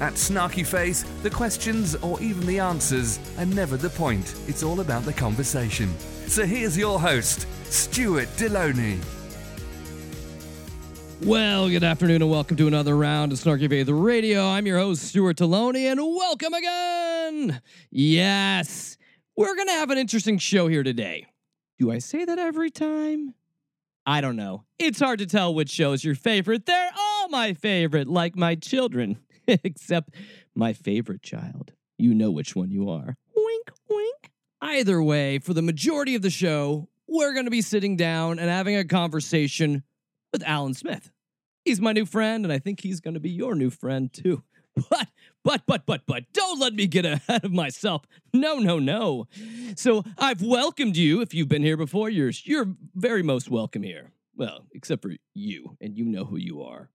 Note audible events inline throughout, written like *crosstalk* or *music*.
At Snarky Faith, the questions or even the answers are never the point. It's all about the conversation. So here's your host, Stuart Delony. Well, good afternoon and welcome to another round of Snarky Faith Radio. I'm your host, Stuart Delony, and welcome again. Yes, we're going to have an interesting show here today. Do I say that every time? I don't know. It's hard to tell which show is your favorite. They're all my favorite, like my children, *laughs* except my favorite child. You know which one you are. Wink, wink. Either way, for the majority of the show, we're going to be sitting down and having a conversation with Alan Smith. He's my new friend, and I think he's going to be your new friend too. *laughs* But, but, but, but, but, don't let me get ahead of myself. No, no, no. So I've welcomed you. If you've been here before, you're, you're very most welcome here. Well, except for you, and you know who you are.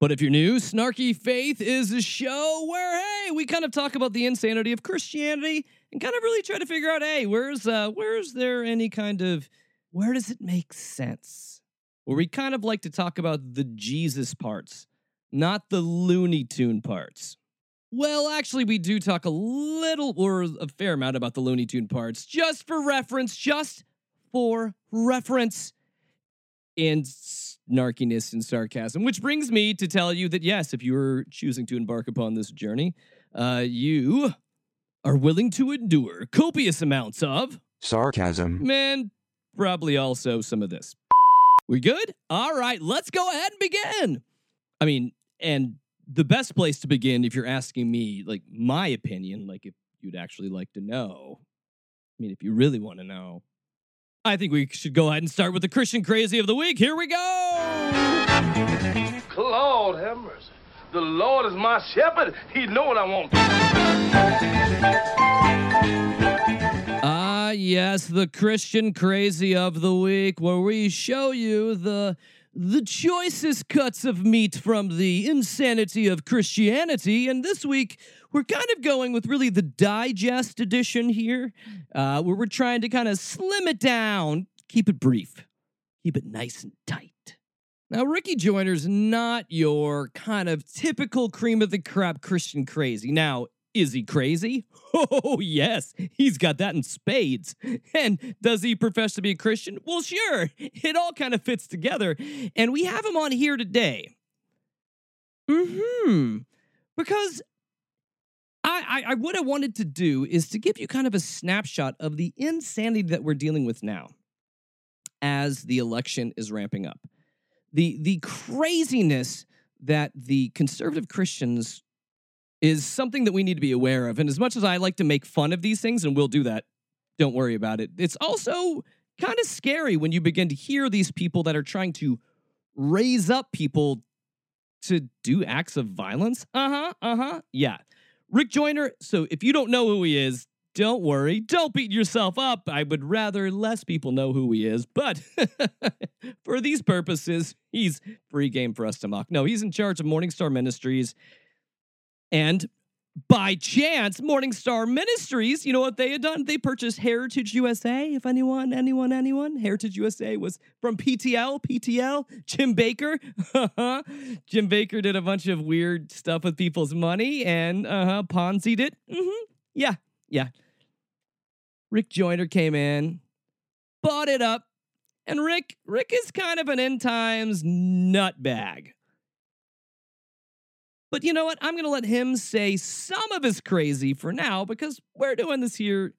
But if you're new, Snarky Faith is a show where, hey, we kind of talk about the insanity of Christianity and kind of really try to figure out, hey, where's uh, where's there any kind of where does it make sense? Where we kind of like to talk about the Jesus parts, not the Looney Tune parts. Well, actually, we do talk a little or a fair amount about the Looney Tune parts, just for reference, just for reference and snarkiness and sarcasm, which brings me to tell you that yes, if you are choosing to embark upon this journey, uh, you are willing to endure copious amounts of Sarcasm. man, probably also some of this. We good? All right, let's go ahead and begin. I mean, and the best place to begin, if you're asking me, like my opinion, like if you'd actually like to know, I mean, if you really want to know, I think we should go ahead and start with the Christian crazy of the week. Here we go. Have mercy. The Lord is my shepherd. He know what I want. Ah, yes, the Christian crazy of the week, where we show you the the choicest cuts of meat from the insanity of Christianity. And this week, we're kind of going with really the digest edition here, uh, where we're trying to kind of slim it down, keep it brief, keep it nice and tight. Now, Ricky Joyner's not your kind of typical cream of the crop Christian crazy. Now, is he crazy? *laughs* Oh, yes, he's got that in spades. And does he profess to be a Christian? Well, sure, it all kind of fits together. And we have him on here today. Hmm. Because I, I, I what I wanted to do is to give you kind of a snapshot of the insanity that we're dealing with now as the election is ramping up. The the craziness that the conservative Christians is something that we need to be aware of. And as much as I like to make fun of these things, and we'll do that, don't worry about it, it's also kind of scary when you begin to hear these people that are trying to raise up people to do acts of violence. Uh huh, uh huh. Yeah. Rick Joyner, so if you don't know who he is, don't worry. Don't beat yourself up. I would rather less people know who he is, but *laughs* for these purposes, he's free game for us to mock. No, he's in charge of Morningstar Ministries. And by chance, Morningstar Ministries, you know what they had done? They purchased Heritage USA. If anyone, anyone, anyone, Heritage USA was from PTL, PTL, Jim Bakker. *laughs* Jim Bakker did a bunch of weird stuff with people's money and uh-huh, Ponzi'd it. Mm-hmm. Yeah, yeah. Rick Joyner came in, bought it up, and Rick, Rick is kind of an end times nutbag. But you know what? I'm going to let him say some of his crazy for now because we're doing this here.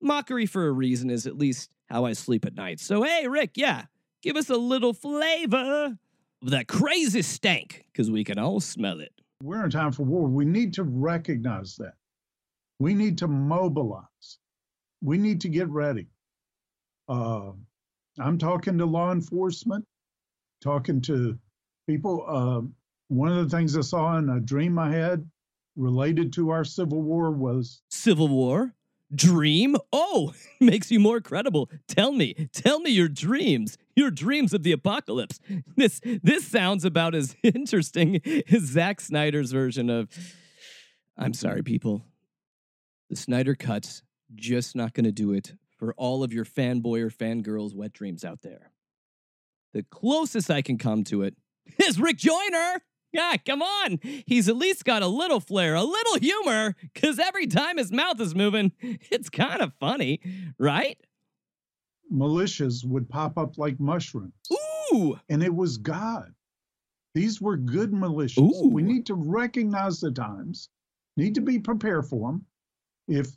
Mockery for a reason is at least how I sleep at night. So, hey, Rick, yeah, give us a little flavor of that crazy stank because we can all smell it. We're in time for war. We need to recognize that. We need to mobilize. We need to get ready. Uh, I'm talking to law enforcement, talking to people. Uh, one of the things I saw in a dream I had related to our Civil War was Civil War? Dream? Oh, *laughs* makes you more credible. Tell me, tell me your dreams, your dreams of the apocalypse. *laughs* This this sounds about as *laughs* interesting as Zack Snyder's version of. I'm sorry, people. The Snyder cuts just not going to do it for all of your fanboy or fangirls' wet dreams out there. The closest I can come to it is Rick Joyner. Yeah, come on. He's at least got a little flair, a little humor, because every time his mouth is moving, *laughs* it's kind of funny, right? militias would pop up like mushrooms. Ooh, And it was God. These were good militias. Ooh. We need to recognize the times, need to be prepared for them. If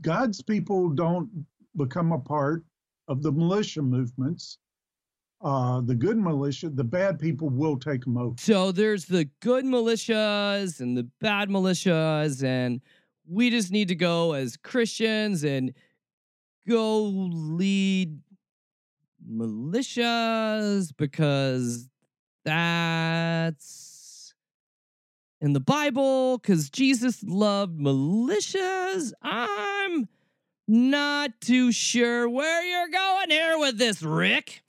God's people don't become a part of the militia movements, uh, the good militia, the bad people will take them over. so there's the good militias and the bad militias, and we just need to go as Christians and go lead militias because that's in the Bible because Jesus loved militias. I'm not too sure where you're going here with this, Rick,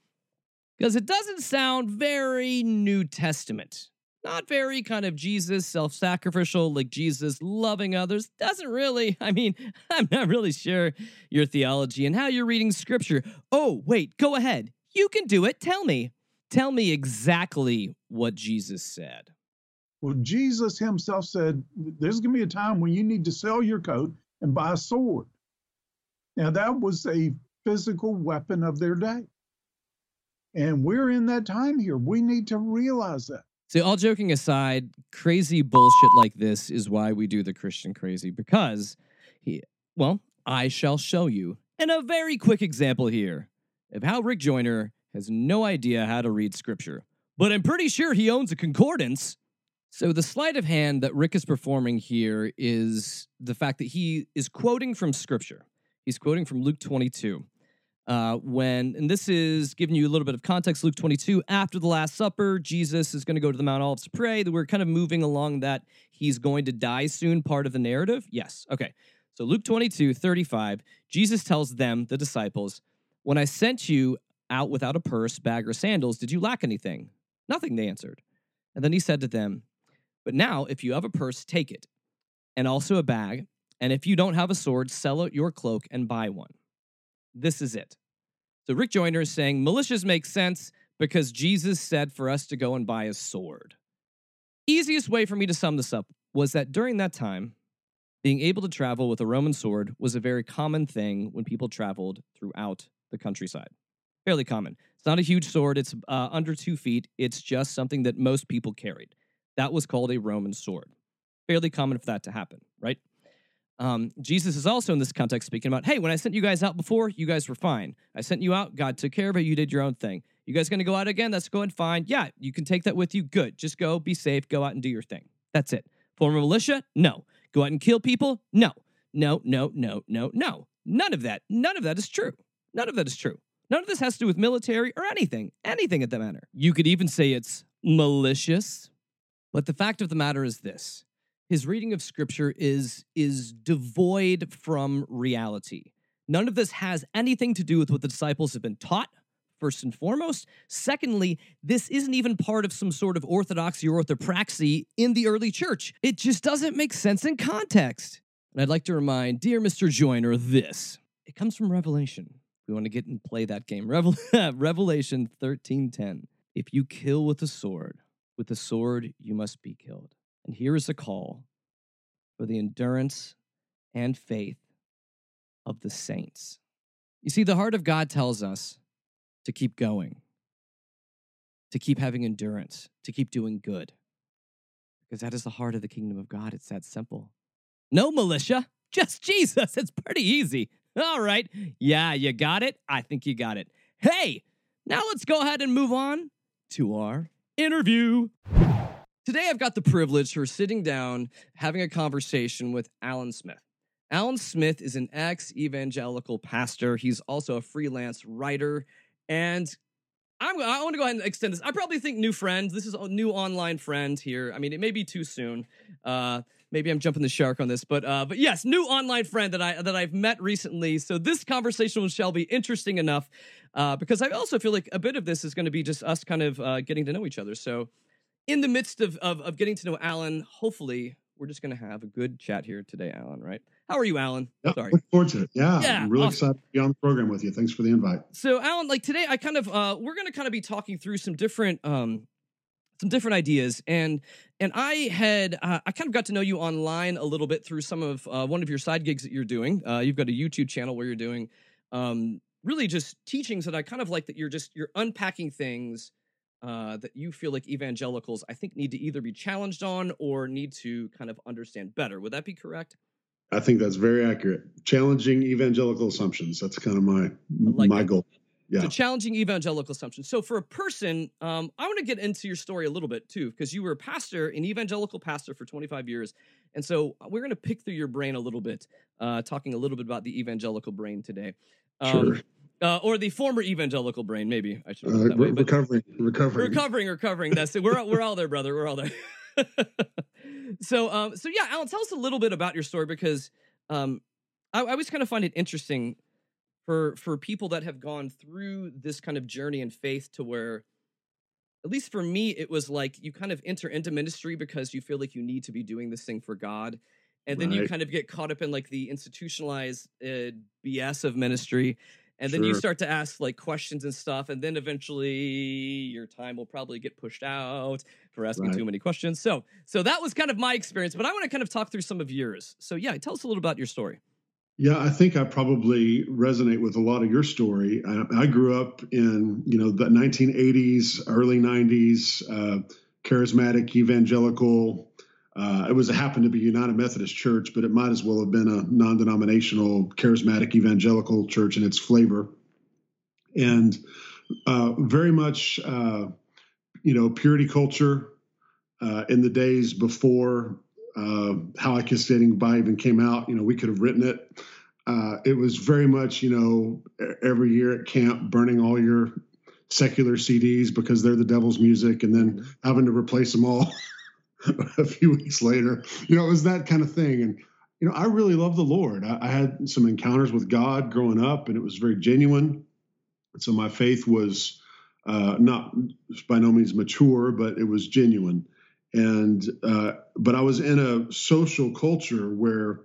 because it doesn't sound very New Testament. Not very kind of Jesus self sacrificial, like Jesus loving others. Doesn't really, I mean, *laughs* I'm not really sure your theology and how you're reading scripture. Oh, wait, go ahead. You can do it. Tell me. Tell me exactly what Jesus said. Well, Jesus himself said, There's going to be a time when you need to sell your coat and buy a sword. Now, that was a physical weapon of their day. And we're in that time here. We need to realize that. So, all joking aside, crazy bullshit like this is why we do the Christian crazy because he, well, I shall show you in a very quick example here of how Rick Joyner has no idea how to read scripture, but I'm pretty sure he owns a concordance. So, the sleight of hand that Rick is performing here is the fact that he is quoting from scripture. He's quoting from Luke 22 uh, when, and this is giving you a little bit of context, Luke 22, after the Last Supper, Jesus is going to go to the Mount Olives to pray. We're kind of moving along that he's going to die soon, part of the narrative. Yes. Okay. So Luke 22, 35, Jesus tells them, the disciples, When I sent you out without a purse, bag, or sandals, did you lack anything? Nothing, they answered. And then he said to them, But now, if you have a purse, take it, and also a bag. And if you don't have a sword, sell out your cloak and buy one. This is it. So Rick Joyner is saying militias make sense because Jesus said for us to go and buy a sword. Easiest way for me to sum this up was that during that time, being able to travel with a Roman sword was a very common thing when people traveled throughout the countryside. Fairly common. It's not a huge sword, it's uh, under two feet. It's just something that most people carried. That was called a Roman sword. Fairly common for that to happen, right? Um, Jesus is also in this context speaking about, hey, when I sent you guys out before, you guys were fine. I sent you out, God took care of it, you did your own thing. You guys gonna go out again? That's going fine. Yeah, you can take that with you. Good. Just go, be safe, go out and do your thing. That's it. Form a militia? No. Go out and kill people? No. No, no, no, no, no. None of that. None of that is true. None of that is true. None of this has to do with military or anything. Anything at the matter. You could even say it's malicious. But the fact of the matter is this his reading of scripture is is devoid from reality. None of this has anything to do with what the disciples have been taught. First and foremost. Secondly, this isn't even part of some sort of orthodoxy or orthopraxy in the early church. It just doesn't make sense in context. And I'd like to remind dear Mr. Joyner this. It comes from Revelation. We want to get and play that game. Revel- *laughs* Revelation 13:10. If you kill with a sword, with a sword you must be killed. And here is a call for the endurance and faith of the saints. You see, the heart of God tells us to keep going, to keep having endurance, to keep doing good. Because that is the heart of the kingdom of God. It's that simple. No militia, just Jesus. It's pretty easy. All right. Yeah, you got it. I think you got it. Hey, now let's go ahead and move on to our interview. Today, I've got the privilege for sitting down, having a conversation with Alan Smith. Alan Smith is an ex evangelical pastor. He's also a freelance writer. And I'm, I want to go ahead and extend this. I probably think new friends. This is a new online friend here. I mean, it may be too soon. Uh, maybe I'm jumping the shark on this, but uh, but yes, new online friend that I that I've met recently. So this conversation shall be interesting enough uh, because I also feel like a bit of this is going to be just us kind of uh, getting to know each other. So in the midst of of, of getting to know Alan, hopefully we're just going to have a good chat here today, Alan. Right? How are you, Alan? Yeah, Sorry. Look forward to it. Yeah, Yeah, I'm really awesome. excited to be on the program with you. Thanks for the invite. So, Alan, like today, I kind of uh, we're going to kind of be talking through some different um, some different ideas, and and I had uh, I kind of got to know you online a little bit through some of uh, one of your side gigs that you're doing. Uh, you've got a YouTube channel where you're doing um, really just teachings that I kind of like that you're just you're unpacking things. Uh, that you feel like evangelicals, I think, need to either be challenged on or need to kind of understand better. Would that be correct? I think that's very accurate. Challenging evangelical assumptions. That's kind of my like my that. goal. Yeah. So challenging evangelical assumptions. So for a person, um, I want to get into your story a little bit too, because you were a pastor, an evangelical pastor for 25 years, and so we're going to pick through your brain a little bit, uh, talking a little bit about the evangelical brain today, um, Sure. Uh, or the former evangelical brain. Maybe I should Uh, way. Recovering, recovering. recovering, recovering. That's it. We're we're all there, brother. We're all there. *laughs* so um, so yeah, Alan, tell us a little bit about your story because um, I, I always kind of find it interesting for for people that have gone through this kind of journey in faith to where at least for me it was like you kind of enter into ministry because you feel like you need to be doing this thing for god and then you kind of get caught up in like the institutionalized uh, bs of ministry and then you start to ask like questions and stuff and then eventually your time will probably get pushed out for asking Right. too many questions so so that was kind of my experience but i want to kind of talk through some of yours so yeah tell us a little about your story Yeah, I think I probably resonate with a lot of your story. I, I grew up in you know the 1980s, early 90s, uh, charismatic evangelical. Uh, it was it happened to be United Methodist Church, but it might as well have been a non-denominational charismatic evangelical church in its flavor, and uh, very much uh, you know purity culture uh, in the days before uh, How I Kissed Dating Goodbye even came out. You know, we could have written it. Uh, it was very much, you know, every year at camp, burning all your secular CDs because they're the devil's music, and then having to replace them all *laughs* *laughs* a few weeks later. You know, it was that kind of thing. And you know, I really love the Lord. I, I had some encounters with God growing up, and it was very genuine. So my faith was uh, not by no means mature, but it was genuine and uh, but I was in a social culture where,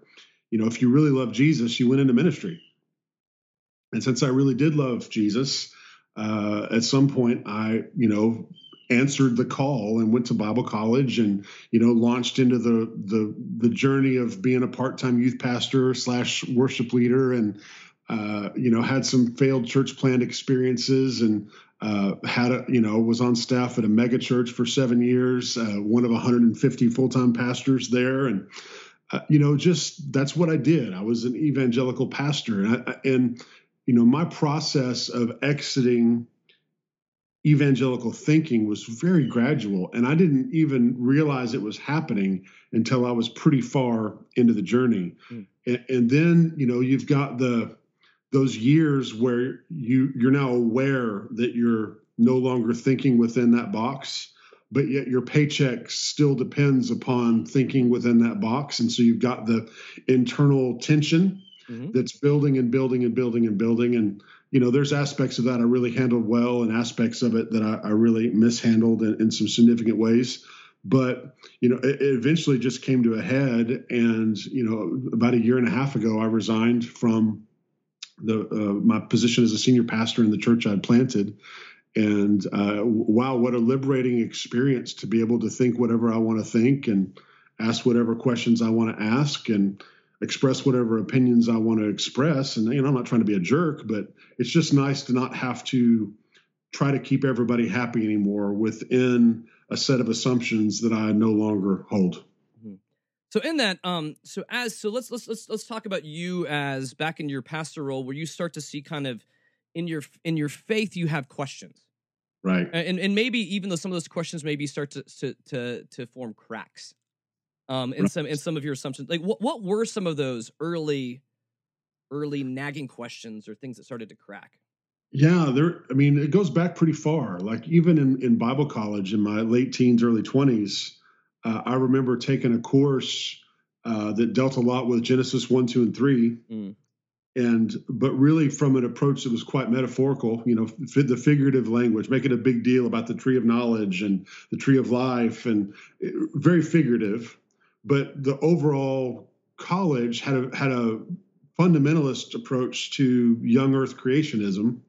you know, if you really love Jesus, you went into ministry. And since I really did love Jesus, uh, at some point I, you know, answered the call and went to Bible college and you know launched into the the the journey of being a part-time youth pastor slash worship leader and uh, you know had some failed church plant experiences and uh, had a you know was on staff at a mega church for seven years uh, one of 150 full-time pastors there. And uh, you know just that's what i did. I was an evangelical pastor. And, I, and you know my process of exiting evangelical thinking was very gradual and i didn't even realize it was happening until i was pretty far into the journey Mm. and, and then you know you've got the those years where you you're now aware that you're no longer thinking within that box but yet your paycheck still depends upon thinking within that box and so you've got the internal tension Mhm. that's building and building and building and building and you know there's aspects of that i really handled well and aspects of it that i, I really mishandled in, in some significant ways but you know it, it eventually just came to a head and you know about a year and a half ago i resigned from the uh, my position as a senior pastor in the church I'd planted. And uh, wow, what a liberating experience to be able to think whatever I want to think and ask whatever questions I want to ask and express whatever opinions I want to express. And you know, I'm not trying to be a jerk, but it's just nice to not have to try to keep everybody happy anymore within a set of assumptions that I no longer hold. So in that, um, so as so let's let's let's let's talk about you as back in your pastor role, where you start to see kind of in your in your faith you have questions, Right. and and maybe even though some of those questions maybe start to to to, to form cracks, um, in some in some of your assumptions. Like what what were some of those early, early nagging questions or things that started to crack? Yeah, there. I mean, it goes back pretty far. Like even in, in Bible college in my late teens, early twenties, uh, I remember taking a course uh, that dealt a lot with Genesis one, two, and three, mm. and but really from an approach that was quite metaphorical. You know, the figurative language, making a big deal about the tree of knowledge and the tree of life, and it, very figurative. But the overall college had a had a fundamentalist approach to young Earth creationism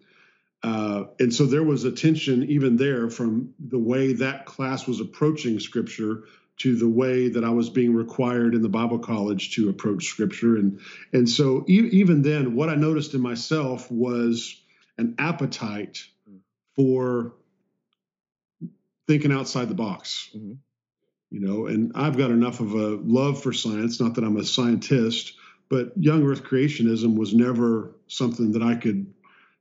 uh, and so there was a tension even there from the way that class was approaching scripture to the way that I was being required in the Bible college to approach scripture. And, and so e- even then, what I noticed in myself was an appetite for thinking outside the box. Mm-hmm. You know, and I've got enough of a love for science, not that I'm a scientist, but young earth creationism was never something that I could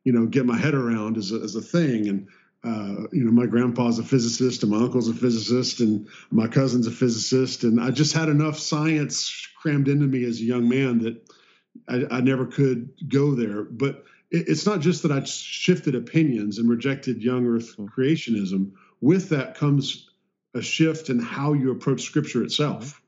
you know get my head around as a, as a thing. And uh, you know my grandpa's a physicist and my uncle's a physicist and my cousin's a physicist. And i just had enough science crammed into me as a young man that i, I never could go there. But it, it's not just that i shifted opinions and rejected young earth hmm. creationism. With that comes a shift in how you approach scripture itself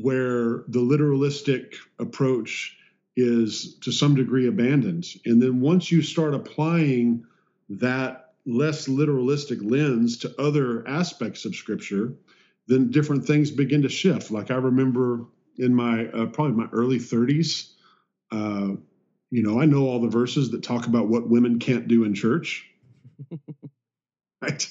where the literalistic approach is to some degree abandoned. And then once you start applying that less literalistic lens to other aspects of Scripture, then different things begin to shift. Like I remember in my uh, probably my early 30s, uh, you know, I know all the verses that talk about what women can't do in church. *laughs* right?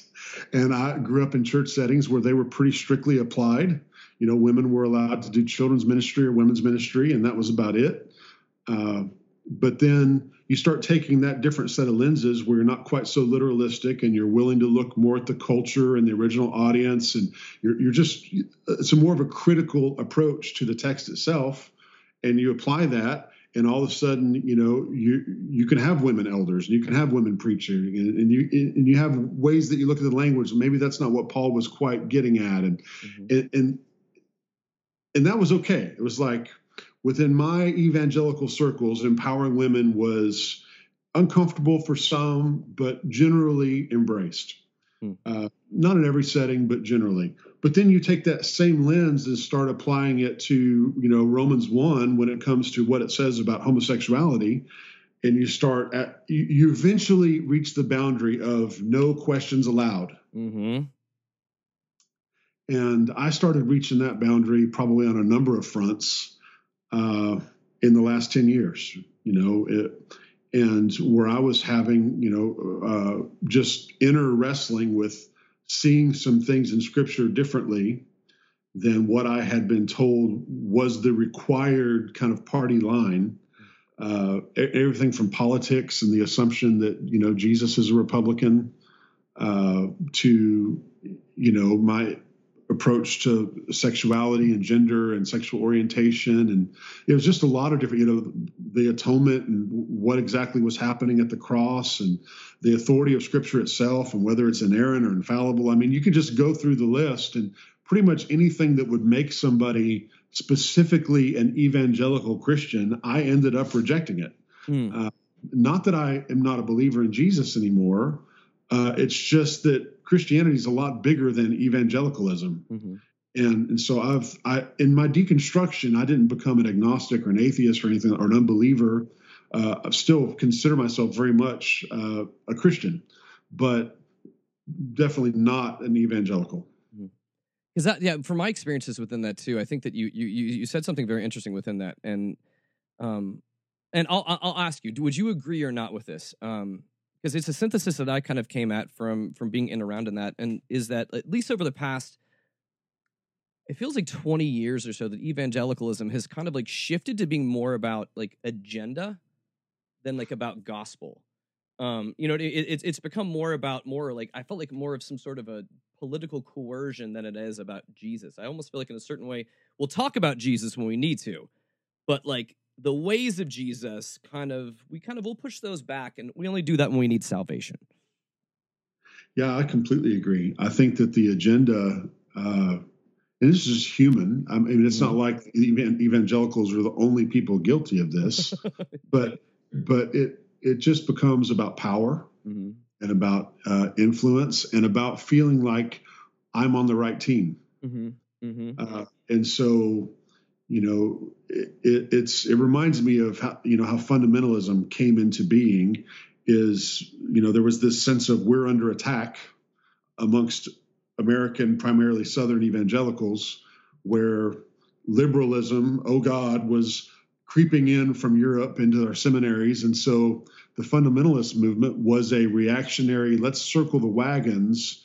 And I grew up in church settings where they were pretty strictly applied. You know, women were allowed to do children's ministry or women's ministry, and that was about it. Uh, but then you start taking that different set of lenses where you're not quite so literalistic and you're willing to look more at the culture and the original audience and you're, you're just it's a more of a critical approach to the text itself and you apply that and all of a sudden you know you you can have women elders and you can have women preaching and, and you and you have ways that you look at the language maybe that's not what paul was quite getting at and mm-hmm. and, and and that was okay it was like within my evangelical circles, empowering women was uncomfortable for some, but generally embraced. Hmm. Uh, not in every setting, but generally. But then you take that same lens and start applying it to, you know, Romans one when it comes to what it says about homosexuality, and you start at you, you eventually reach the boundary of no questions allowed. Mm-hmm. And I started reaching that boundary probably on a number of fronts uh, in the last 10 years, you know, it, and where I was having, you know, uh, just inner wrestling with seeing some things in scripture differently than what I had been told was the required kind of party line. Uh, everything from politics and the assumption that, you know, Jesus is a Republican uh, to, you know, my approach to sexuality and gender and sexual orientation. And it was just a lot of different you know the atonement and what exactly was happening at the cross and the authority of scripture itself and whether it's inerrant or infallible. I mean you could just go through the list and pretty much anything that would make somebody specifically an evangelical christian i ended up rejecting it. Hmm. uh, not that i am not a believer in jesus anymore. Uh, it's just that Christianity is a lot bigger than evangelicalism. Mm-hmm. And, and so I've I in my deconstruction, I didn't become an agnostic or an atheist or anything or an unbeliever. Uh, I still consider myself very much uh, a Christian, but definitely not an evangelical. Because mm-hmm. that, yeah, from my experiences within that too, I think that you you you said something very interesting within that, and um, and I'll I'll ask you, would you agree or not with this? Um, because it's a synthesis that I kind of came at from from being in around in that, and is that at least over the past, it feels like twenty years or so that evangelicalism has kind of like shifted to being more about like agenda than like about gospel. Um, you know, it, it's it's become more about more like I felt like more of some sort of a political coercion than it is about Jesus. I almost feel like in a certain way we'll talk about Jesus when we need to, but like the ways of Jesus kind of we kind of will push those back and we only do that when we need salvation. Yeah, I completely agree. I think that the agenda uh, and this is human. I mean, it's not mm-hmm. like evangelicals are the only people guilty of this, *laughs* but but it it just becomes about power Mhm. and about uh, influence and about feeling like I'm on the right team. Mhm. Mhm. Uh, and so, you know, it, it, it's it reminds me of how you know how fundamentalism came into being. Is you know there was this sense of we're under attack amongst American, primarily Southern evangelicals, where liberalism, oh God, was creeping in from Europe into our seminaries, and so the fundamentalist movement was a reactionary. Let's circle the wagons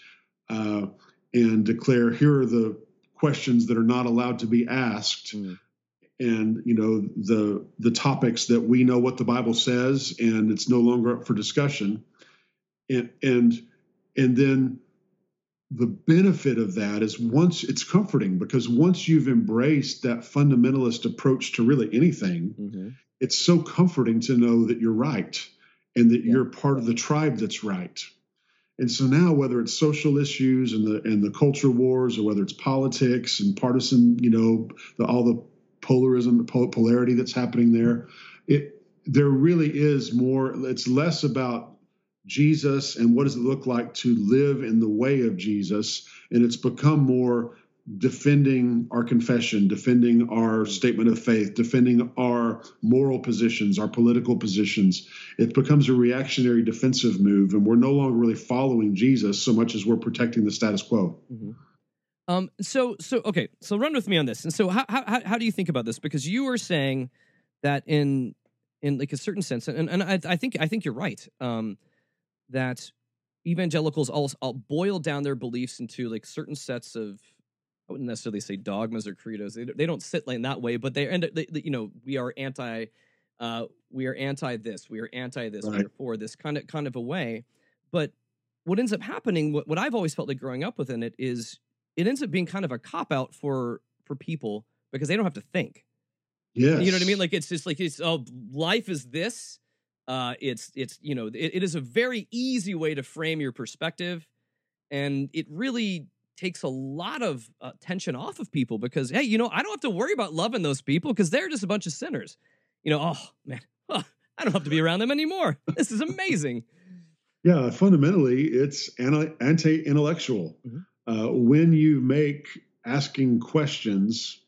uh, and declare here are the questions that are not allowed to be asked Mm. and you know the the topics that we know what the bible says and it's no longer up for discussion and and and then the benefit of that is once it's comforting because once you've embraced that fundamentalist approach to really anything Mhm. it's so comforting to know that you're right and that Yeah. you're part of the tribe that's right. And so now, whether it's social issues and the and the culture wars, or whether it's politics and partisan, you know, the, all the polarism, the pol- polarity that's happening there, it there really is more. It's less about Jesus and what does it look like to live in the way of Jesus, and it's become more defending our confession, defending our statement of faith, defending our moral positions, our political positions. It becomes a reactionary defensive move, and we're no longer really following Jesus so much as we're protecting the status quo. Um. So so okay. So run with me on this. And so how how how do you think about this? Because you were saying that in in like a certain sense, and and I, I think I think you're right. Um, that evangelicals all, all boil down their beliefs into like certain sets of wouldn't necessarily say dogmas or credos. They, they don't sit like in that way, but they end up, they, they- you know, we are anti, uh, we are anti this, we are anti this, we are for this kind of kind of a way. But what ends up happening, what, what I've always felt like growing up within it is, it ends up being kind of a cop out for for people because they don't have to think. Yeah, You know what I mean? Like it's just like it's oh, life is this. Uh, it's it's you know it, it is a very easy way to frame your perspective, and it really takes a lot of uh, tension off of people because hey, you know I don't have to worry about loving those people because they're just a bunch of sinners. You know, oh man, oh, *laughs* I don't have to be around them anymore. This is amazing. Yeah, fundamentally, it's anti- anti-intellectual. Mhm. Uh, when you make asking questions,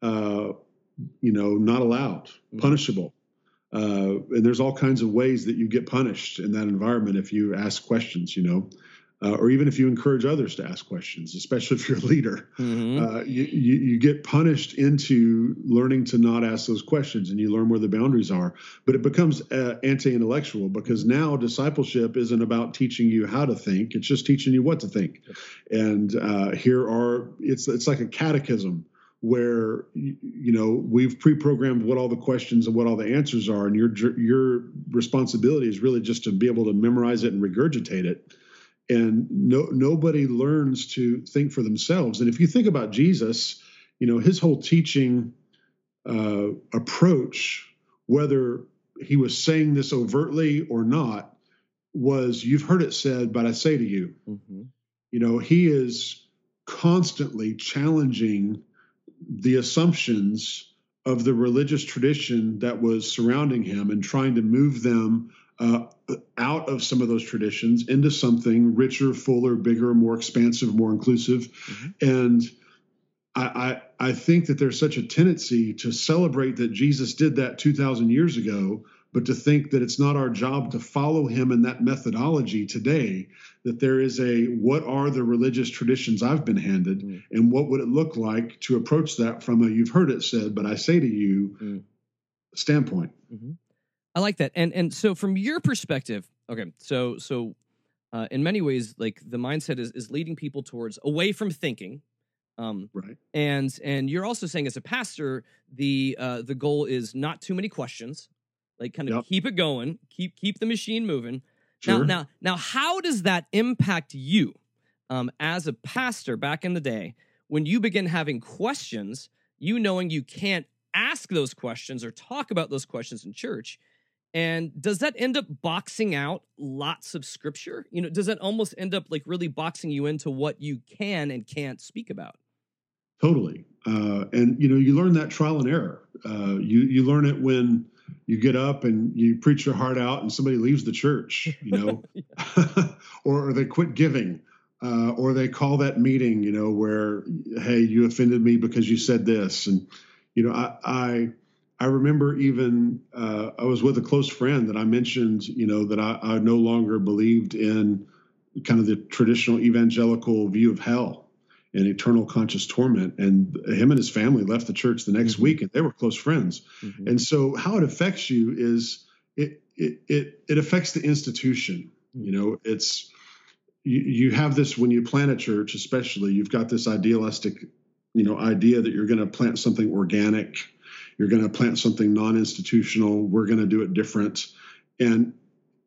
uh, you know, not allowed, Mhm. punishable, uh, and there's all kinds of ways that you get punished in that environment if you ask questions, you know, uh, or even if you encourage others to ask questions, especially if you're a leader. Mhm. Uh, you, you, you get punished into learning to not ask those questions and you learn where the boundaries are. But it becomes uh, anti intellectual because now discipleship isn't about teaching you how to think, it's just teaching you what to think. And uh, here are, it's, it's like a catechism where you, you know we've pre-programmed what all the questions and what all the answers are and your your responsibility is really just to be able to memorize it and regurgitate it and no nobody learns to think for themselves and if you think about jesus you know his whole teaching uh, approach whether he was saying this overtly or not was you've heard it said but i say to you Mhm. you know he is constantly challenging the assumptions of the religious tradition that was surrounding him and trying to move them uh, out of some of those traditions into something richer, fuller, bigger, more expansive, more inclusive. And I, I, I think that there's such a tendency to celebrate that Jesus did that 2,000 years ago, but to think that it's not our job to follow him in that methodology today. That there is a what are the religious traditions I've been handed, Mm. and what would it look like to approach that from a you've heard it said, but I say to you Mm. standpoint. I like that. And and so from your perspective, okay, so so uh, in many ways, like the mindset is is leading people towards away from thinking. Um, Right. and and you're also saying as a pastor, the uh, the goal is not too many questions, like kind of Yep. keep it going, keep keep the machine moving. Sure. Now now now, how does that impact you um, as a pastor back in the day when you begin having questions? You knowing you can't ask those questions or talk about those questions in church. And does that end up boxing out lots of scripture? You know, does that almost end up like really boxing you into what you can and can't speak about? Totally. Uh, and you know, you learn that trial and error. Uh, you you learn it when you get up and you preach your heart out, and somebody leaves the church, you know, *laughs* *laughs* or, or they quit giving. Uh, or they call that meeting, you know, where, hey, you offended me because you said this, and you know, I, I I remember even uh, I was with a close friend that I mentioned, you know, that I, I, no longer believed in kind of the traditional evangelical view of hell and eternal conscious torment. And him and his family left the church the next mm-hmm. week, and they were close friends. Mm-hmm. And so, how it affects you is it it it, it affects the institution. Mm-hmm. You know, it's you, you have this when you plant a church, especially you've got this idealistic, you know, idea that you're going to plant something organic you're going to plant something non-institutional. We're going to do it different. And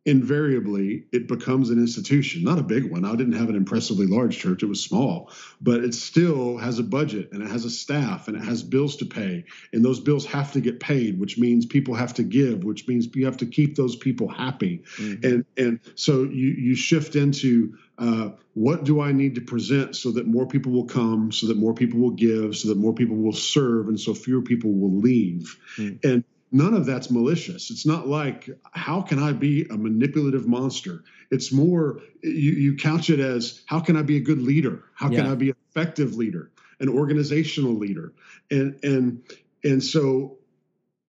invariably it becomes an institution not a big one. I didn't have an impressively large church. It was small but it still has a budget and it has a staff and it has bills to pay. And those bills have to get paid which means people have to give which means you have to keep those people happy. Mm-hmm. and and so you you shift into uh, what do I need to present so that more people will come, so that more people will give, so that more people will serve, and so fewer people will leave? Mm. And none of that's malicious. It's not like, how can I be a manipulative monster? It's more, you, you couch it as, how can I be a good leader? How yeah. can I be an effective leader, an organizational leader? And, and, and so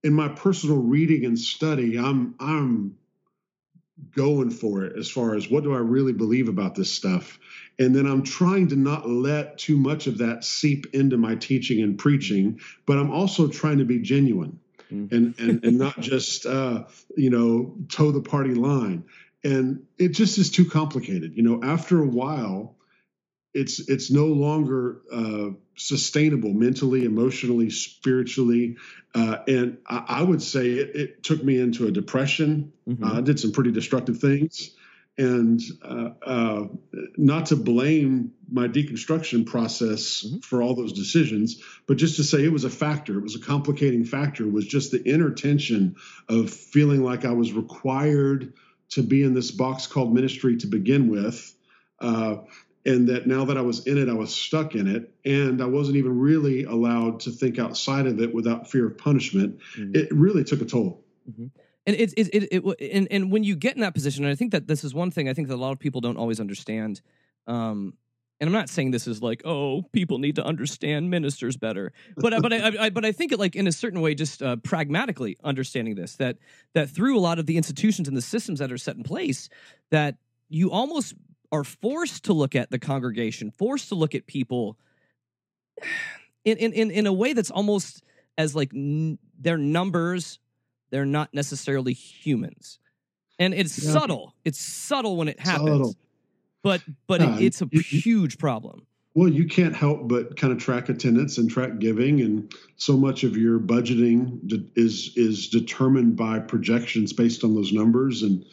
in my personal reading and study, I'm, I'm going for it as far as what do I really believe about this stuff. And then I'm trying to not let too much of that seep into my teaching and preaching, but I'm also trying to be genuine mm. and, and, and not *laughs* just, uh, you know, toe the party line. And it just is too complicated. You know, after a while, it's it's no longer uh, sustainable mentally, emotionally, spiritually, uh, and I, I, would say it, it, took me into a depression. Mm-hmm. Uh, I did some pretty destructive things, and uh, uh, not to blame my deconstruction process mm-hmm. for all those decisions, but just to say it was a factor. It was a complicating factor. Was just the inner tension of feeling like I was required to be in this box called ministry to begin with. Uh, and that now that I was in it, I was stuck in it, and I wasn't even really allowed to think outside of it without fear of punishment. Mm-hmm. It really took a toll. Mm-hmm. And it's it, it, it, and and when you get in that position, and I think that this is one thing I think that a lot of people don't always understand. Um, and I'm not saying this is like, oh, people need to understand ministers better, but but I, I, but I think it like in a certain way, just uh, pragmatically understanding this that that through a lot of the institutions and the systems that are set in place, that you almost are forced to look at the congregation, forced to look at people *sighs* in in in, in a way that's almost as like n- they're numbers, they're not necessarily humans. And it's yeah. subtle. It's subtle when it happens. Subtle. But but it, it's a you, huge problem. Well, you can't help but kind of track attendance and track giving, and so much of your budgeting is is determined by projections based on those numbers, and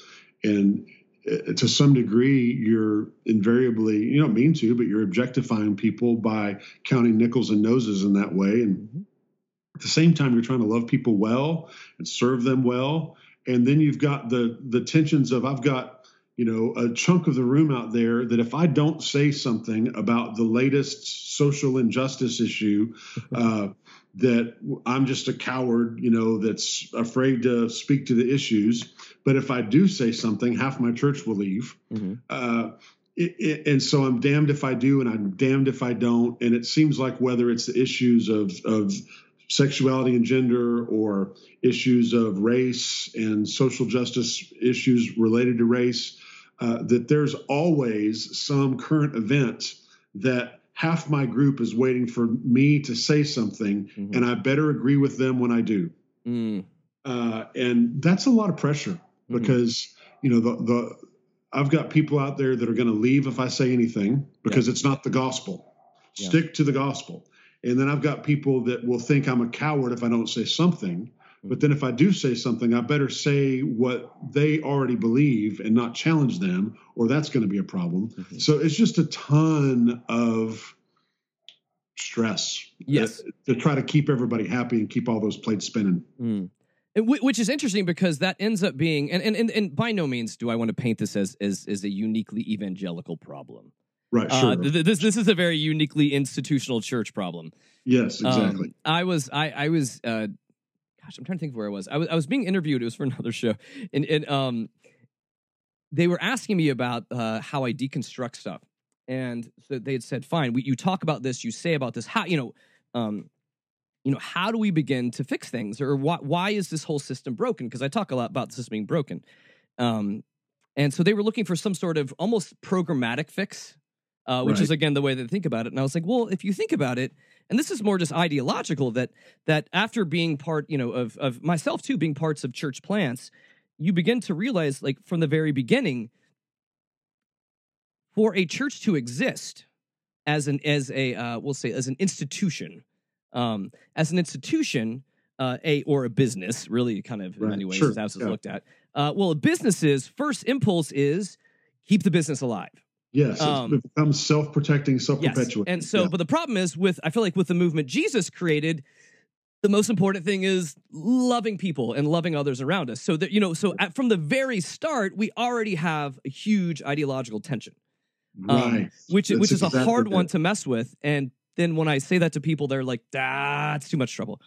and to some degree, you're invariably, you don't mean to, but you're objectifying people by counting nickels and noses in that way. And at the same time, you're trying to love people well and serve them well. And then you've got the the tensions of I've got, you know, a chunk of the room out there that if I don't say something about the latest social injustice issue, *laughs* uh, that I'm just a coward, you know, that's afraid to speak to the issues. But if I do say something, half my church will leave. Mm-hmm. Uh, it, it, and so I'm damned if I do, and I'm damned if I don't. And it seems like whether it's the issues of of sexuality and gender, or issues of race and social justice issues related to race, uh, that there's always some current event that half my group is waiting for me to say something, mm-hmm. and I better agree with them when I do. Mm. Uh, and that's a lot of pressure mm-hmm. because you know the the I've got people out there that are going to leave if I say anything because yeah. it's not the gospel. Yeah. Stick to the gospel. And then I've got people that will think I'm a coward if I don't say something. But then if I do say something, I better say what they already believe and not challenge them, or that's going to be a problem. Mm-hmm. So it's just a ton of stress. Yes. To, to, try to keep everybody happy and keep all those plates spinning. Mm. Which is interesting because that ends up being, and, and, and, and by no means do I want to paint this as, as, as a uniquely evangelical problem. Right. Uh, sure. Uh, th- this this is a very uniquely institutional church problem. Yes, exactly. Um, I was I I was uh, gosh, I'm trying to think of where I was. I was I was being interviewed. It was for *laughs* another show, and and um, they were asking me about uh, how I deconstruct stuff, and so they had said, "Fine, we, you talk about this, you say about this. How you know, um, you know, how do we begin to fix things, or why why is this whole system broken? Because I talk a lot about the system being broken, um, and so they were looking for some sort of almost programmatic fix." Uh, which Right. is again the way they think about it, and I was like, well, if you think about it, and this is more just ideological that that after being part you know of of myself too being parts of church plants you begin to realize like from the very beginning for a church to exist as an as a uh, we'll say as an institution um, as an institution uh, a or a business really kind of in Right, many ways sure, it's yeah. looked at uh, well a business's first impulse is keep the business alive Yes, Um, it becomes self-protecting, self-perpetuating. and so, Yeah. but the problem is with I feel like with the movement Jesus created, the most important thing is loving people and loving others around us. So that you know, so at, from the very start, we already have a huge ideological tension, um, right, which That's which is a exactly hard one to mess with. And then when I say that to people, they're like, "That's too much trouble."